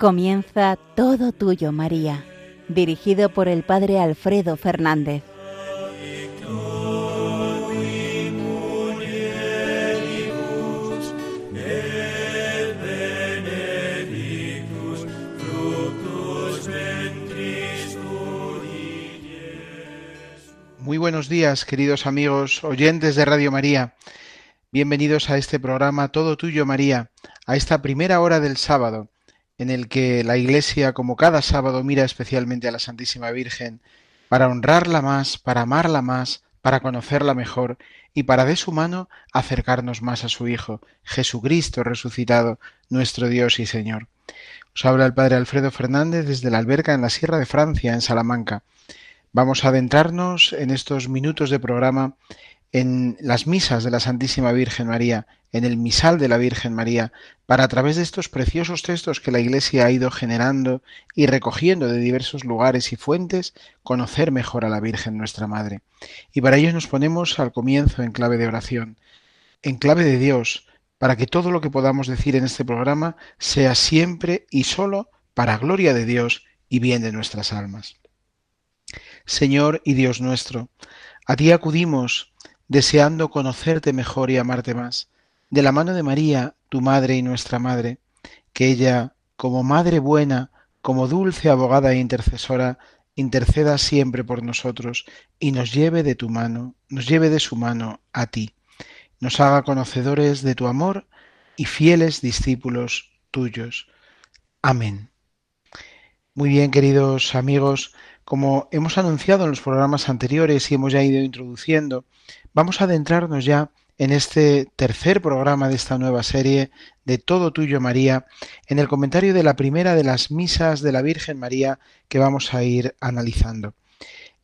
Comienza Todo Tuyo, María, dirigido por el Padre Alfredo Fernández. Muy buenos días, queridos amigos, oyentes de Radio María. Bienvenidos a este programa Todo Tuyo, María, a esta primera hora del sábado en el que la Iglesia, como cada sábado, mira especialmente a la Santísima Virgen para honrarla más, para amarla más, para conocerla mejor y para de su mano acercarnos más a su Hijo, Jesucristo resucitado, nuestro Dios y Señor. Os habla el Padre Alfredo Fernández desde la alberca en la Sierra de Francia, en Salamanca. Vamos a adentrarnos en estos minutos de programa en las misas de la Santísima Virgen María, en el misal de la Virgen María, para a través de estos preciosos textos que la Iglesia ha ido generando y recogiendo de diversos lugares y fuentes, conocer mejor a la Virgen nuestra Madre. Y para ello nos ponemos al comienzo en clave de oración, en clave de Dios, para que todo lo que podamos decir en este programa sea siempre y solo para gloria de Dios y bien de nuestras almas. Señor y Dios nuestro, a ti acudimos deseando conocerte mejor y amarte más, de la mano de María, tu Madre y nuestra Madre, que ella, como Madre buena, como dulce abogada e intercesora, interceda siempre por nosotros y nos lleve de tu mano, nos lleve de su mano a ti, nos haga conocedores de tu amor y fieles discípulos tuyos. Amén. Muy bien, queridos amigos, como hemos anunciado en los programas anteriores y hemos ya ido introduciendo, vamos a adentrarnos ya en este tercer programa de esta nueva serie de Todo Tuyo María, en el comentario de la primera de las misas de la Virgen María que vamos a ir analizando.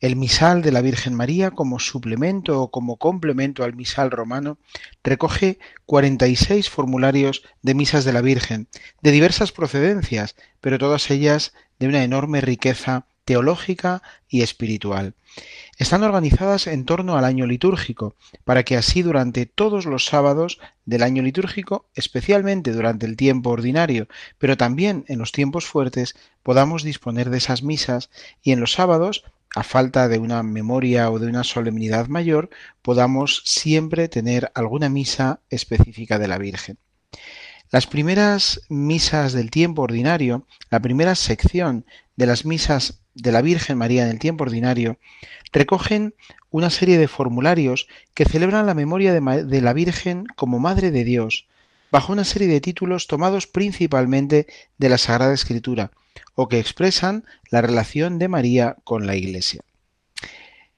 El misal de la Virgen María como suplemento o como complemento al misal romano recoge 46 formularios de misas de la Virgen, de diversas procedencias, pero todas ellas de una enorme riqueza teológica y espiritual. Están organizadas en torno al año litúrgico, para que así durante todos los sábados del año litúrgico, especialmente durante el tiempo ordinario, pero también en los tiempos fuertes, podamos disponer de esas misas y en los sábados, a falta de una memoria o de una solemnidad mayor, podamos siempre tener alguna misa específica de la Virgen. Las primeras misas del tiempo ordinario, la primera sección de las misas de la Virgen María en el tiempo ordinario, recogen una serie de formularios que celebran la memoria de, la Virgen como Madre de Dios, bajo una serie de títulos tomados principalmente de la Sagrada Escritura, o que expresan la relación de María con la Iglesia.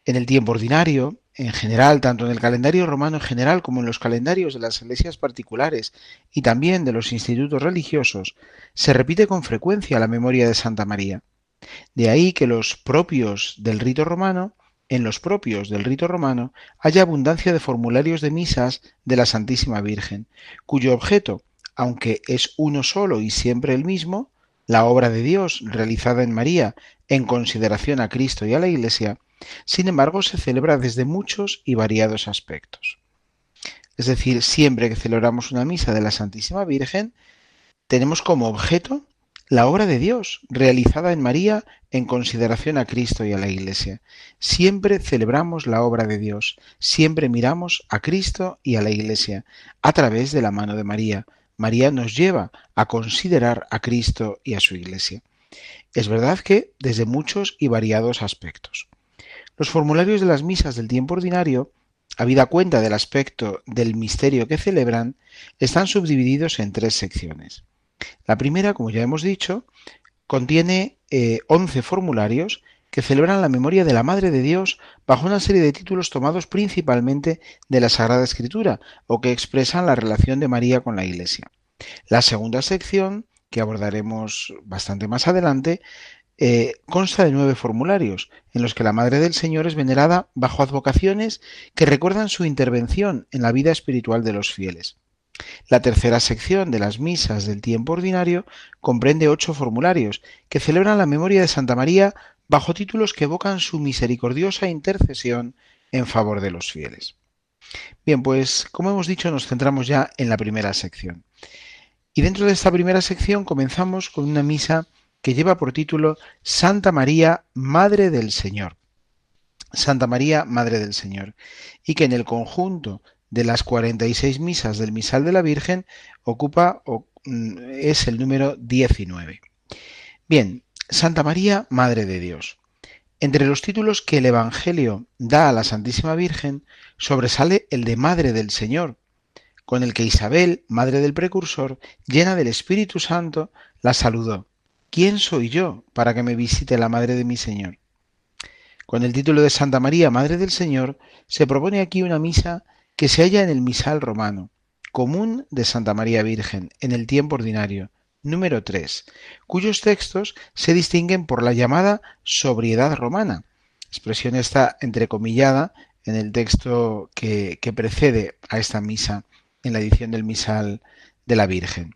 En el tiempo ordinario, en general, tanto en el calendario romano en general como en los calendarios de las iglesias particulares y también de los institutos religiosos, se repite con frecuencia la memoria de Santa María. De ahí que los propios del rito romano, en los propios del rito romano, haya abundancia de formularios de misas de la Santísima Virgen, cuyo objeto, aunque es uno solo y siempre el mismo, la obra de Dios realizada en María en consideración a Cristo y a la Iglesia, sin embargo se celebra desde muchos y variados aspectos. Es decir, siempre que celebramos una misa de la Santísima Virgen, tenemos como objeto la obra de Dios realizada en María en consideración a Cristo y a la Iglesia. Siempre celebramos la obra de Dios, siempre miramos a Cristo y a la Iglesia a través de la mano de María. María nos lleva a considerar a Cristo y a su Iglesia. Es verdad que desde muchos y variados aspectos. Los formularios de las misas del tiempo ordinario, habida cuenta del aspecto del misterio que celebran, están subdivididos en tres secciones. La primera, como ya hemos dicho, contiene eh, once 11 formularios que celebran la memoria de la Madre de Dios bajo una serie de títulos tomados principalmente de la Sagrada Escritura o que expresan la relación de María con la Iglesia. La segunda sección, que abordaremos bastante más adelante, eh, consta de nueve formularios, en los que la Madre del Señor es venerada bajo advocaciones que recuerdan su intervención en la vida espiritual de los fieles. La tercera sección de las misas del tiempo ordinario comprende ocho formularios que celebran la memoria de Santa María bajo títulos que evocan su misericordiosa intercesión en favor de los fieles. Bien, pues como hemos dicho, nos centramos ya en la primera sección. Y dentro de esta primera sección comenzamos con una misa que lleva por título Santa María, Madre del Señor. Santa María, Madre del Señor. Y que en el conjunto de las 46 misas del Misal de la Virgen ocupa mm, es el número 19. Bien, Santa María, Madre de Dios. Entre los títulos que el Evangelio da a la Santísima Virgen sobresale el de Madre del Señor, con el que Isabel, madre del precursor, llena del Espíritu Santo, la saludó. ¿Quién soy yo para que me visite la Madre de mi Señor? Con el título de Santa María, Madre del Señor, se propone aquí una misa que se halla en el misal romano, común de Santa María Virgen, en el tiempo ordinario, número 3, cuyos textos se distinguen por la llamada sobriedad romana, expresión esta entrecomillada en el texto que, precede a esta misa, en la edición del misal de la Virgen.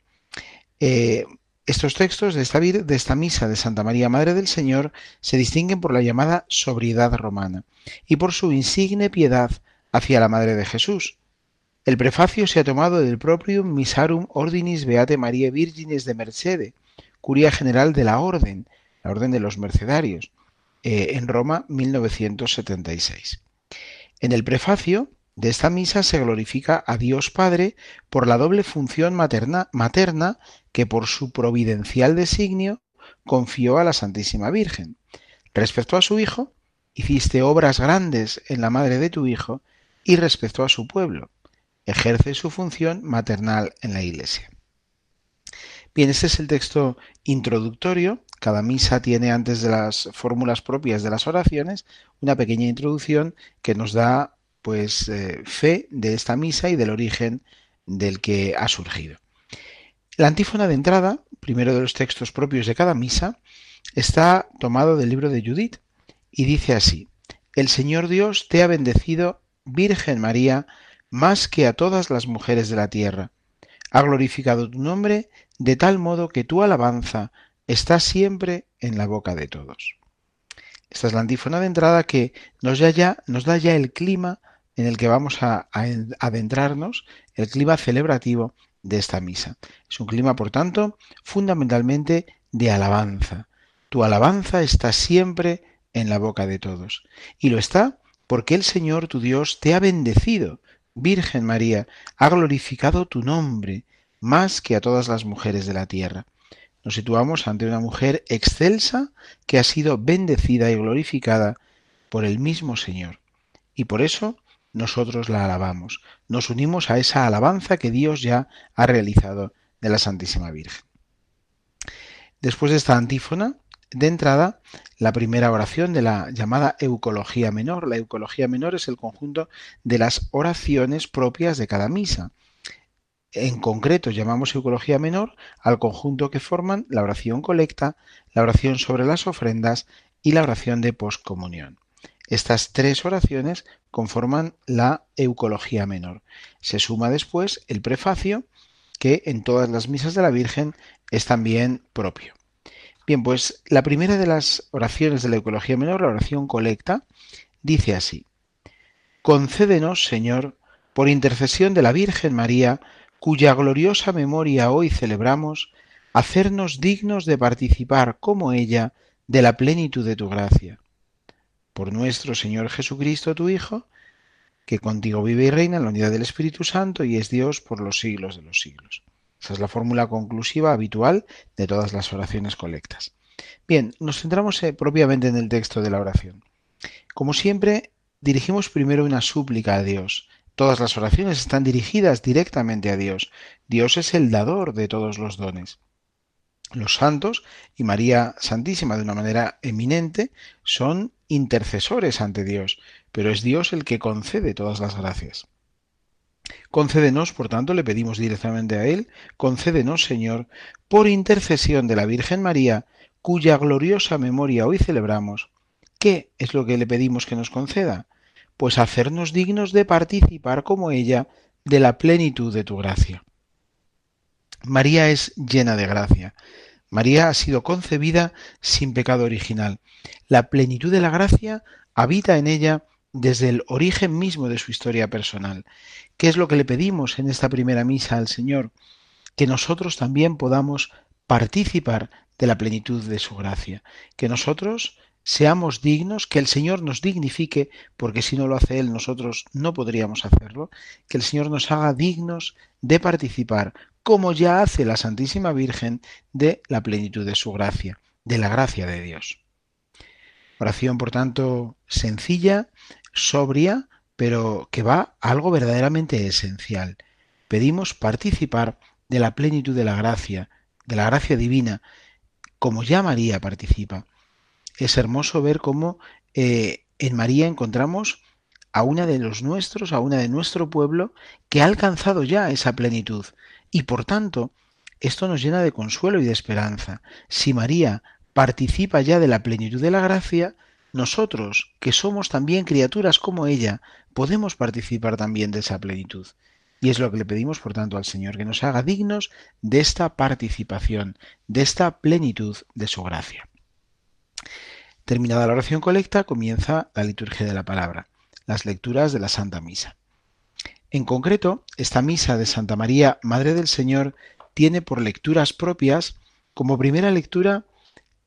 Eh, estos textos de esta, de esta misa de Santa María Madre del Señor se distinguen por la llamada sobriedad romana y por su insigne piedad hacia la Madre de Jesús. El prefacio se ha tomado del propio Misarum Ordinis Beate María Virginis de Mercede, curia general de la Orden, la Orden de los Mercedarios, eh, en Roma 1976. En el prefacio de esta misa se glorifica a Dios Padre por la doble función materna, materna que por su providencial designio confió a la Santísima Virgen. Respecto a su Hijo, hiciste obras grandes en la madre de tu Hijo, y respecto a su pueblo, ejerce su función maternal en la Iglesia. Bien, este es el texto introductorio. Cada misa tiene antes de las fórmulas propias de las oraciones una pequeña introducción que nos da pues eh, fe de esta misa y del origen del que ha surgido. La antífona de entrada, primero de los textos propios de cada misa, está tomado del libro de Judith y dice así, El Señor Dios te ha bendecido, Virgen María, más que a todas las mujeres de la tierra. Ha glorificado tu nombre de tal modo que tu alabanza está siempre en la boca de todos. Esta es la antífona de entrada que nos da ya, nos da ya el clima en el que vamos a, adentrarnos, el clima celebrativo de esta misa. Es un clima, por tanto, fundamentalmente de alabanza. Tu alabanza está siempre en la boca de todos. Y lo está porque el Señor tu Dios te ha bendecido. Virgen María, ha glorificado tu nombre más que a todas las mujeres de la tierra. Nos situamos ante una mujer excelsa que ha sido bendecida y glorificada por el mismo Señor. Y por eso nosotros la alabamos. Nos unimos a esa alabanza que Dios ya ha realizado de la Santísima Virgen. Después de esta antífona, de entrada, la primera oración de la llamada Eucología Menor. La Eucología Menor es el conjunto de las oraciones propias de cada misa. En concreto llamamos Eucología Menor al conjunto que forman la oración colecta, la oración sobre las ofrendas y la oración de poscomunión. Estas tres oraciones conforman la Eucología menor. Se suma después el prefacio, que en todas las misas de la Virgen es también propio. Bien, pues la primera de las oraciones de la Eucología menor, la oración colecta, dice así. Concédenos, Señor, por intercesión de la Virgen María, cuya gloriosa memoria hoy celebramos, hacernos dignos de participar como ella de la plenitud de tu gracia por nuestro Señor Jesucristo, tu Hijo, que contigo vive y reina en la unidad del Espíritu Santo y es Dios por los siglos de los siglos. Esa es la fórmula conclusiva habitual de todas las oraciones colectas. Bien, nos centramos eh, propiamente en el texto de la oración. Como siempre, dirigimos primero una súplica a Dios. Todas las oraciones están dirigidas directamente a Dios. Dios es el dador de todos los dones. Los santos y María Santísima de una manera eminente son intercesores ante Dios, pero es Dios el que concede todas las gracias. Concédenos, por tanto, le pedimos directamente a Él, concédenos, Señor, por intercesión de la Virgen María, cuya gloriosa memoria hoy celebramos. ¿Qué es lo que le pedimos que nos conceda? Pues hacernos dignos de participar como ella de la plenitud de tu gracia. María es llena de gracia. María ha sido concebida sin pecado original. La plenitud de la gracia habita en ella desde el origen mismo de su historia personal. ¿Qué es lo que le pedimos en esta primera misa al Señor? que nosotros también podamos participar de la plenitud de su gracia, que nosotros seamos dignos, que el Señor nos dignifique, porque si no lo hace Él, nosotros no podríamos hacerlo, que el Señor nos haga dignos de participar, como ya hace la Santísima Virgen, de la plenitud de su gracia, de la gracia de Dios. Oración, por tanto, sencilla, sobria, pero que va a algo verdaderamente esencial. Pedimos participar de la plenitud de la gracia, de la gracia divina, como ya María participa es hermoso ver cómo eh, en María encontramos a una de los nuestros, a una de nuestro pueblo, que ha alcanzado ya esa plenitud. Y por tanto, esto nos llena de consuelo y de esperanza. Si María participa ya de la plenitud de la gracia, nosotros, que somos también criaturas como ella, podemos participar también de esa plenitud. Y es lo que le pedimos, por tanto, al Señor, que nos haga dignos de esta participación, de esta plenitud de su gracia. Terminada la oración colecta, comienza la liturgia de la palabra, las lecturas de la Santa Misa. En concreto, esta misa de Santa María, Madre del Señor, tiene por lecturas propias, como primera lectura,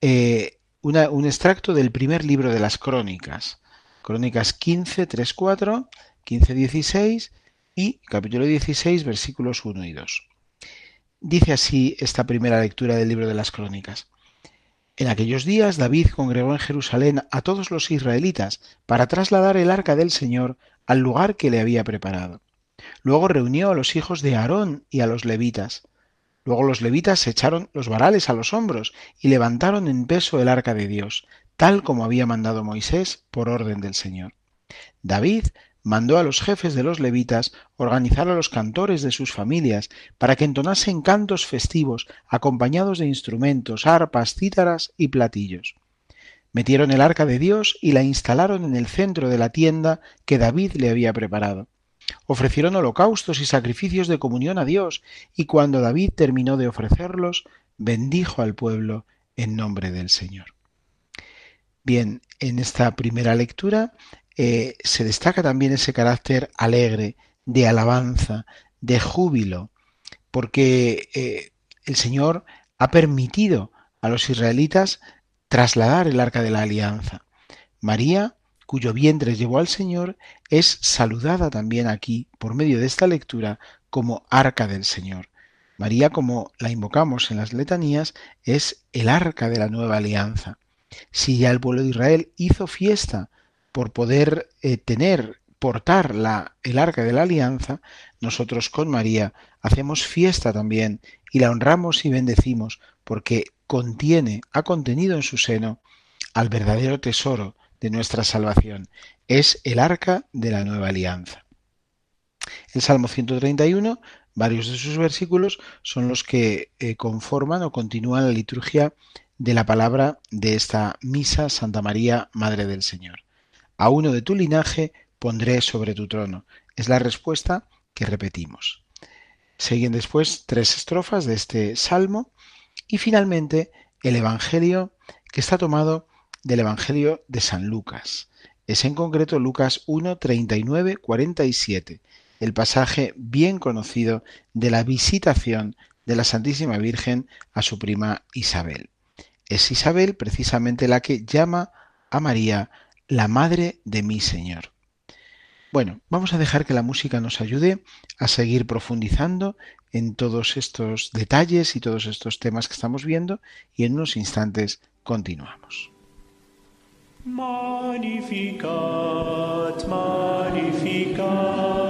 eh, un extracto del primer libro de las crónicas, crónicas 15, 3, 4, 15, 16 y capítulo 16, versículos 1 y 2. Dice así esta primera lectura del libro de las crónicas. En aquellos días David congregó en Jerusalén a todos los israelitas para trasladar el arca del Señor al lugar que le había preparado. Luego reunió a los hijos de Aarón y a los levitas. Luego los levitas echaron los varales a los hombros y levantaron en peso el arca de Dios, tal como había mandado Moisés por orden del Señor. David mandó a los jefes de los levitas organizar a los cantores de sus familias para que entonasen cantos festivos acompañados de instrumentos, arpas, cítaras y platillos. Metieron el arca de Dios y la instalaron en el centro de la tienda que David le había preparado. Ofrecieron holocaustos y sacrificios de comunión a Dios, y cuando David terminó de ofrecerlos, bendijo al pueblo en nombre del Señor. Bien, en esta primera lectura eh, se destaca también ese carácter alegre, de alabanza, de júbilo, porque eh, el Señor ha permitido a los israelitas trasladar el arca de la alianza. María, cuyo vientre llevó al Señor, es saludada también aquí, por medio de esta lectura, como arca del Señor. María, como la invocamos en las letanías, es el arca de la nueva alianza. Si ya el pueblo de Israel hizo fiesta por poder eh, tener, portar la, el arca de la alianza, nosotros con María hacemos fiesta también y la honramos y bendecimos porque contiene, ha contenido en su seno al verdadero tesoro de nuestra salvación. Es el arca de la nueva alianza. El Salmo 131, varios de sus versículos son los que eh, conforman o continúan la liturgia de la palabra de esta misa Santa María, Madre del Señor a uno de tu linaje pondré sobre tu trono. Es la respuesta que repetimos. Siguen después tres estrofas de este salmo y finalmente el Evangelio que está tomado del Evangelio de San Lucas. Es en concreto Lucas 1, 39, 47, el pasaje bien conocido de la visitación de la Santísima Virgen a su prima Isabel. Es Isabel precisamente la que llama a María la madre de mi Señor. Bueno, vamos a dejar que la música nos ayude a seguir profundizando en todos estos detalles y todos estos temas que estamos viendo y en unos instantes continuamos. Magnificat, magnificat.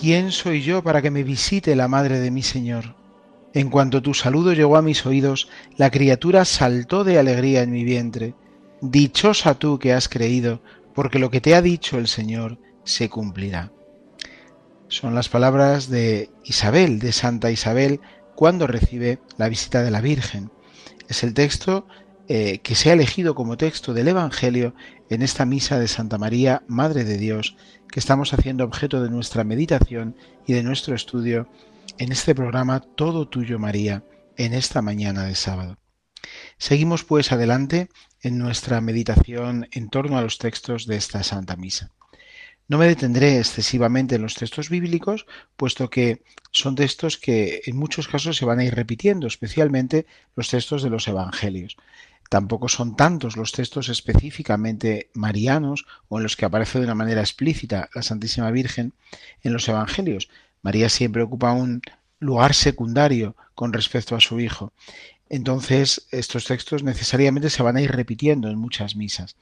¿Quién soy yo para que me visite la madre de mi Señor? En cuanto tu saludo llegó a mis oídos, la criatura saltó de alegría en mi vientre. Dichosa tú que has creído, porque lo que te ha dicho el Señor se cumplirá. Son las palabras de Isabel, de Santa Isabel, cuando recibe la visita de la Virgen. Es el texto eh, que se ha elegido como texto del Evangelio en esta misa de Santa María, Madre de Dios, que estamos haciendo objeto de nuestra meditación y de nuestro estudio en este programa Todo Tuyo María, en esta mañana de sábado. Seguimos pues adelante en nuestra meditación en torno a los textos de esta Santa Misa. No me detendré excesivamente en los textos bíblicos, puesto que son textos que en muchos casos se van a ir repitiendo, especialmente los textos de los Evangelios. Tampoco son tantos los textos específicamente marianos o en los que aparece de una manera explícita la Santísima Virgen en los Evangelios. María siempre ocupa un lugar secundario con respecto a su Hijo. Entonces, estos textos necesariamente se van a ir repitiendo en muchas misas.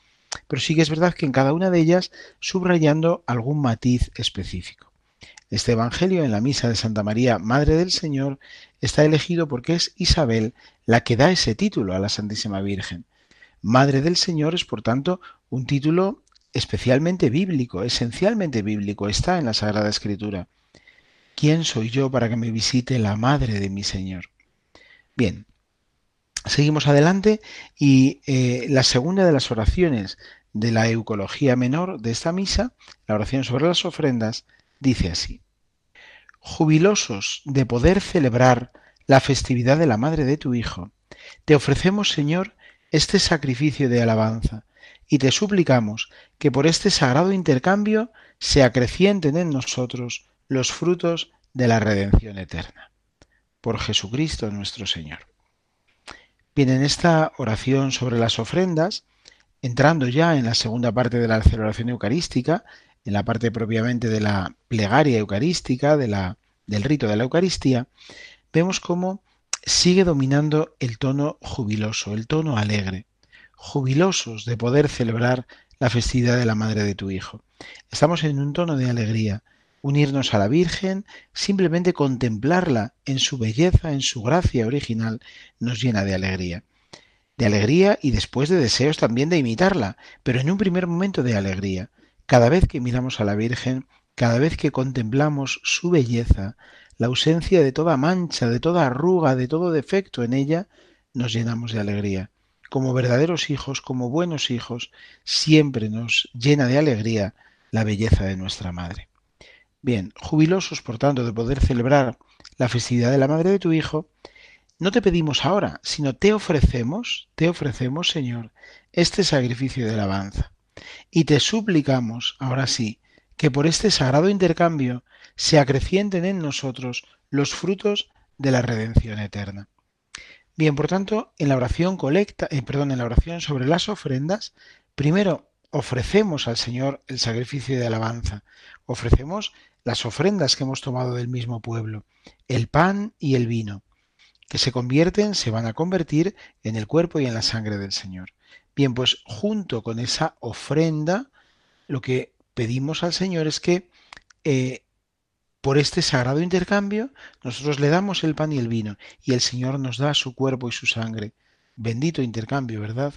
Pero sí que es verdad que en cada una de ellas subrayando algún matiz específico. Este Evangelio en la misa de Santa María, Madre del Señor, está elegido porque es Isabel la que da ese título a la Santísima Virgen. Madre del Señor es, por tanto, un título especialmente bíblico, esencialmente bíblico, está en la Sagrada Escritura. ¿Quién soy yo para que me visite la Madre de mi Señor? Bien, seguimos adelante y eh, la segunda de las oraciones de la Eucología Menor de esta misa, la oración sobre las ofrendas, dice así jubilosos de poder celebrar la festividad de la Madre de tu Hijo, te ofrecemos, Señor, este sacrificio de alabanza, y te suplicamos que por este sagrado intercambio se acrecienten en nosotros los frutos de la redención eterna. Por Jesucristo nuestro Señor. Bien, en esta oración sobre las ofrendas, entrando ya en la segunda parte de la celebración eucarística, en la parte propiamente de la plegaria eucarística, del rito de la Eucaristía, vemos cómo sigue dominando el tono jubiloso, el tono alegre, jubilosos de poder celebrar la festividad de la Madre de tu Hijo. Estamos en un tono de alegría, unirnos a la Virgen, simplemente contemplarla en su belleza, en su gracia original, nos llena de alegría. De alegría y después de deseos también de imitarla, pero en un primer momento de alegría. Cada vez que miramos a la Virgen, cada vez que contemplamos su belleza, la ausencia de toda mancha, de toda arruga, de todo defecto en ella, nos llenamos de alegría. Como verdaderos hijos, como buenos hijos, siempre nos llena de alegría la belleza de nuestra Madre. Bien, jubilosos por tanto de poder celebrar la festividad de la Madre de tu Hijo, no te pedimos ahora, sino te ofrecemos, te ofrecemos, Señor, este sacrificio de alabanza. Y te suplicamos, ahora sí, que por este sagrado intercambio se acrecienten en nosotros los frutos de la redención eterna. Bien, por tanto, en la oración colecta, eh, perdón, en la oración sobre las ofrendas, primero ofrecemos al Señor el sacrificio de alabanza, ofrecemos las ofrendas que hemos tomado del mismo pueblo, el pan y el vino, que se convierten, se van a convertir en el cuerpo y en la sangre del Señor. Bien, pues junto con esa ofrenda, lo que pedimos al Señor es que eh, por este sagrado intercambio nosotros le damos el pan y el vino y el Señor nos da su cuerpo y su sangre. Bendito intercambio, ¿verdad?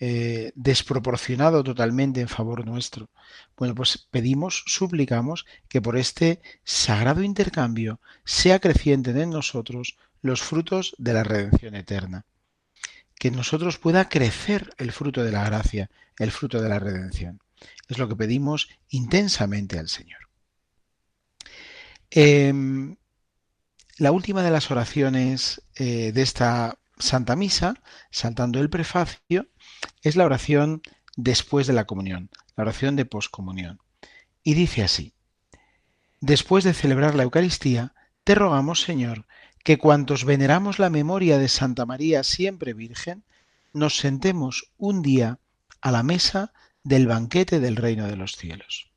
Eh, desproporcionado totalmente en favor nuestro. Bueno, pues pedimos, suplicamos que por este sagrado intercambio sea creciente en nosotros los frutos de la redención eterna que en nosotros pueda crecer el fruto de la gracia, el fruto de la redención. Es lo que pedimos intensamente al Señor. Em, la última de las oraciones eh, de esta Santa Misa, saltando el prefacio, es la oración después de la comunión, la oración de poscomunión. Y dice así, después de celebrar la Eucaristía, te rogamos, Señor, que cuantos veneramos la memoria de Santa María siempre Virgen, nos sentemos un día a la mesa del banquete del reino de los cielos.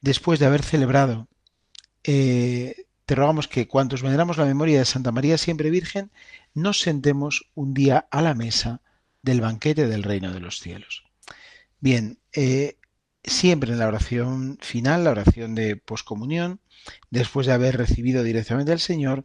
Después de haber celebrado, eh, te rogamos que cuantos veneramos la memoria de Santa María siempre Virgen, nos sentemos un día a la mesa del banquete del reino de los cielos. Bien, eh, siempre en la oración final, la oración de poscomunión, después de haber recibido directamente al Señor,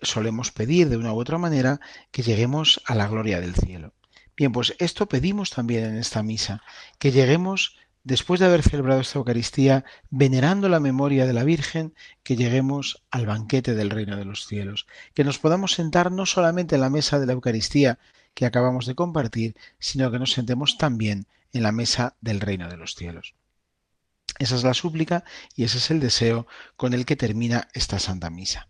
solemos pedir de una u otra manera que lleguemos a la gloria del cielo. Bien, pues esto pedimos también en esta misa, que lleguemos, después de haber celebrado esta Eucaristía, venerando la memoria de la Virgen, que lleguemos al banquete del reino de los cielos, que nos podamos sentar no solamente en la mesa de la Eucaristía que acabamos de compartir, sino que nos sentemos también en la mesa del reino de los cielos. Esa es la súplica y ese es el deseo con el que termina esta Santa Misa.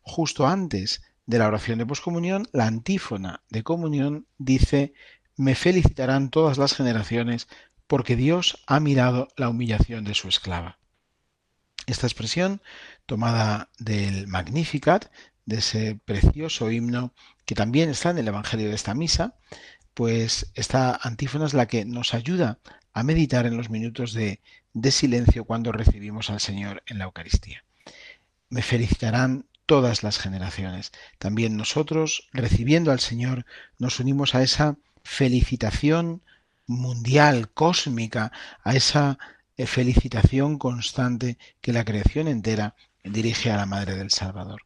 Justo antes de la oración de poscomunión, la antífona de comunión dice, me felicitarán todas las generaciones porque Dios ha mirado la humillación de su esclava. Esta expresión, tomada del Magnificat, de ese precioso himno que también está en el Evangelio de esta misa, pues esta antífona es la que nos ayuda a meditar en los minutos de, de silencio cuando recibimos al Señor en la Eucaristía. Me felicitarán todas las generaciones. También nosotros, recibiendo al Señor, nos unimos a esa felicitación mundial, cósmica, a esa eh, felicitación constante que la creación entera dirige a la Madre del Salvador.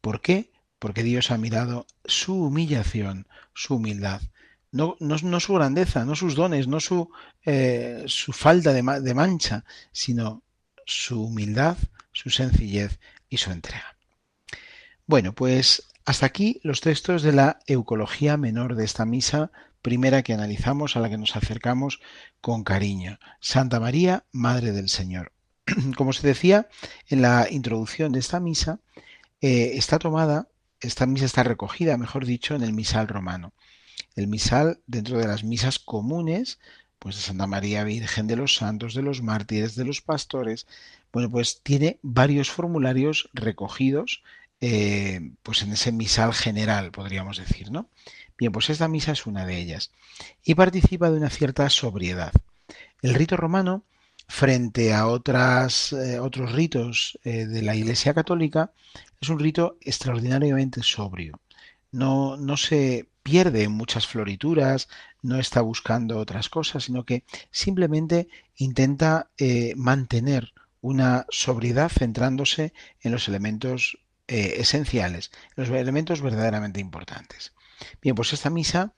¿Por qué? Porque Dios ha mirado su humillación, su humildad. No, su grandeza, no sus dones, no su, eh, su falta de, de mancha, sino su humildad, su sencillez y su entrega. Bueno, pues hasta aquí los textos de la Eucología Menor de esta misa primera que analizamos, a la que nos acercamos con cariño. Santa María, Madre del Señor. Como se decía en la introducción de esta misa, eh, está tomada, esta misa está recogida, mejor dicho, en el misal romano. El misal, dentro de las misas comunes, pues de Santa María Virgen, de los santos, de los mártires, de los pastores, bueno, pues tiene varios formularios recogidos eh, pues en ese misal general, podríamos decir, ¿no? Bien, pues esta misa es una de ellas y participa de una cierta sobriedad. El rito romano, frente a otras, eh, otros ritos eh, de la Iglesia Católica, es un rito extraordinariamente sobrio. No, no se pierde en muchas florituras, no está buscando otras cosas, sino que simplemente intenta mantener una sobriedad centrándose en los elementos eh, esenciales, los elementos verdaderamente importantes. Bien, pues esta misa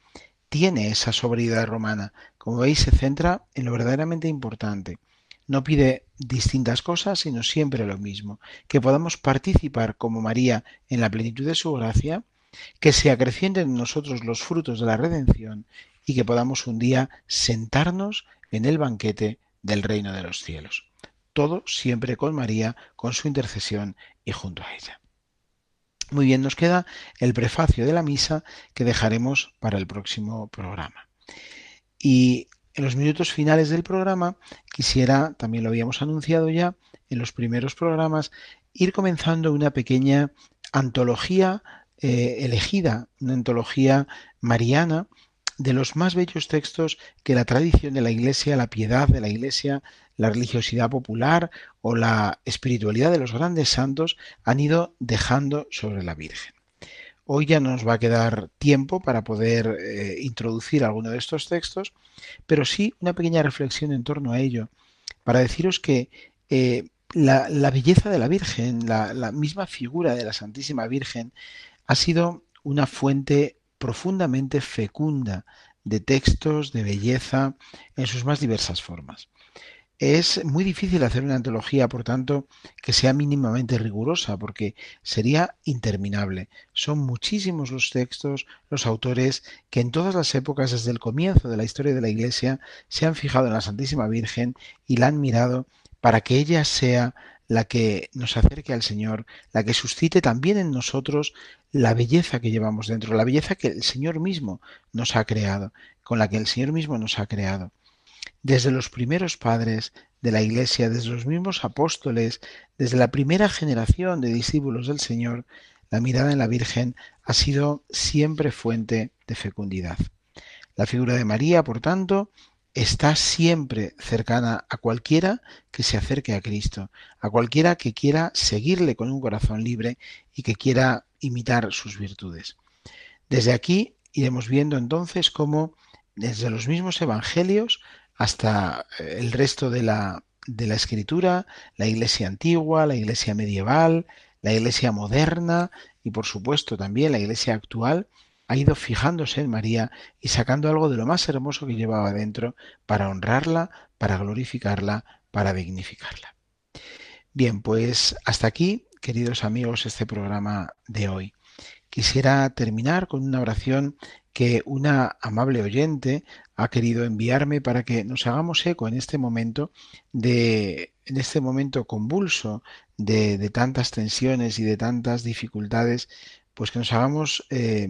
tiene esa sobriedad romana. Como veis, se centra en lo verdaderamente importante. No pide distintas cosas, sino siempre lo mismo. Que podamos participar como María en la plenitud de su gracia, que se acrecienten en nosotros los frutos de la redención y que podamos un día sentarnos en el banquete del reino de los cielos. Todo siempre con María, con su intercesión y junto a ella. Muy bien, nos queda el prefacio de la misa que dejaremos para el próximo programa. Y en los minutos finales del programa quisiera, también lo habíamos anunciado ya en los primeros programas, ir comenzando una pequeña antología eh, elegida, una antología mariana de los más bellos textos que la tradición de la Iglesia, la piedad de la Iglesia, la religiosidad popular o la espiritualidad de los grandes santos han ido dejando sobre la Virgen. Hoy ya nos va a quedar tiempo para poder eh, introducir alguno de estos textos, pero sí una pequeña reflexión en torno a ello, para deciros que eh, la, belleza de la Virgen, la misma figura de la Santísima Virgen, ha sido una fuente profundamente fecunda de textos de belleza en sus más diversas formas. Es muy difícil hacer una antología, por tanto, que sea mínimamente rigurosa, porque sería interminable. Son muchísimos los textos, los autores, que en todas las épocas, desde el comienzo de la historia de la Iglesia, se han fijado en la Santísima Virgen y la han mirado para que ella sea la que nos acerque al Señor, la que suscite también en nosotros la belleza que llevamos dentro, la belleza que el Señor mismo nos ha creado, con la que el Señor mismo nos ha creado desde los primeros padres de la Iglesia, desde los mismos apóstoles, desde la primera generación de discípulos del Señor, la mirada en la Virgen ha sido siempre fuente de fecundidad. La figura de María, por tanto, está siempre cercana a cualquiera que se acerque a Cristo, a cualquiera que quiera seguirle con un corazón libre y que quiera imitar sus virtudes. Desde aquí iremos viendo entonces cómo desde los mismos evangelios hasta eh, el resto de la, de la escritura, la iglesia antigua, la iglesia medieval, la iglesia moderna y por supuesto también la iglesia actual, ha ido fijándose en María y sacando algo de lo más hermoso que llevaba dentro para honrarla, para glorificarla, para dignificarla. Bien, pues hasta aquí, queridos amigos, este programa de hoy. Quisiera terminar con una oración que una amable oyente ha querido enviarme para que nos hagamos eco en este momento de en este momento convulso de, de tantas tensiones y de tantas dificultades pues que nos hagamos eh,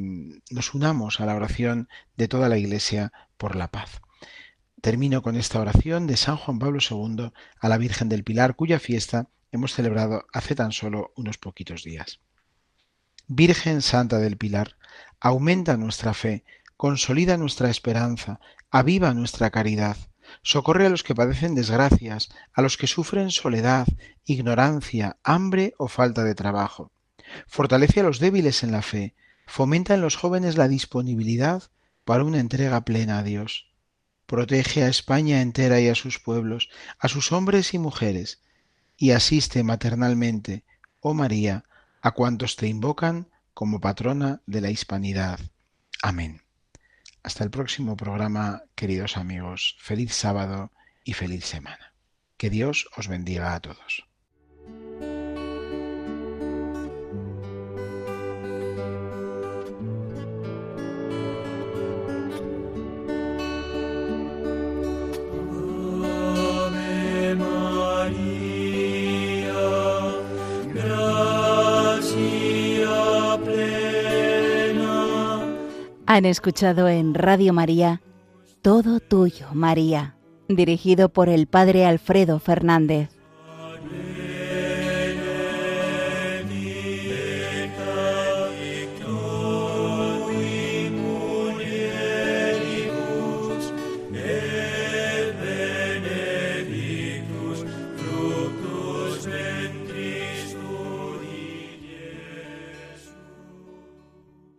nos unamos a la oración de toda la iglesia por la paz termino con esta oración de San Juan Pablo II a la Virgen del Pilar cuya fiesta hemos celebrado hace tan solo unos poquitos días Virgen Santa del Pilar aumenta nuestra fe, consolida nuestra esperanza, aviva nuestra caridad, socorre a los que padecen desgracias, a los que sufren soledad, ignorancia, hambre o falta de trabajo. Fortalece a los débiles en la fe, fomenta en los jóvenes la disponibilidad para una entrega plena a Dios. Protege a España entera y a sus pueblos, a sus hombres y mujeres, y asiste maternalmente, oh María, a cuantos te invocan como patrona de la hispanidad. Amén. Hasta el próximo programa, queridos amigos. Feliz sábado y feliz semana. Que Dios os bendiga a todos. Han escuchado en Radio María Todo Tuyo, María, dirigido por el Padre Alfredo Fernández.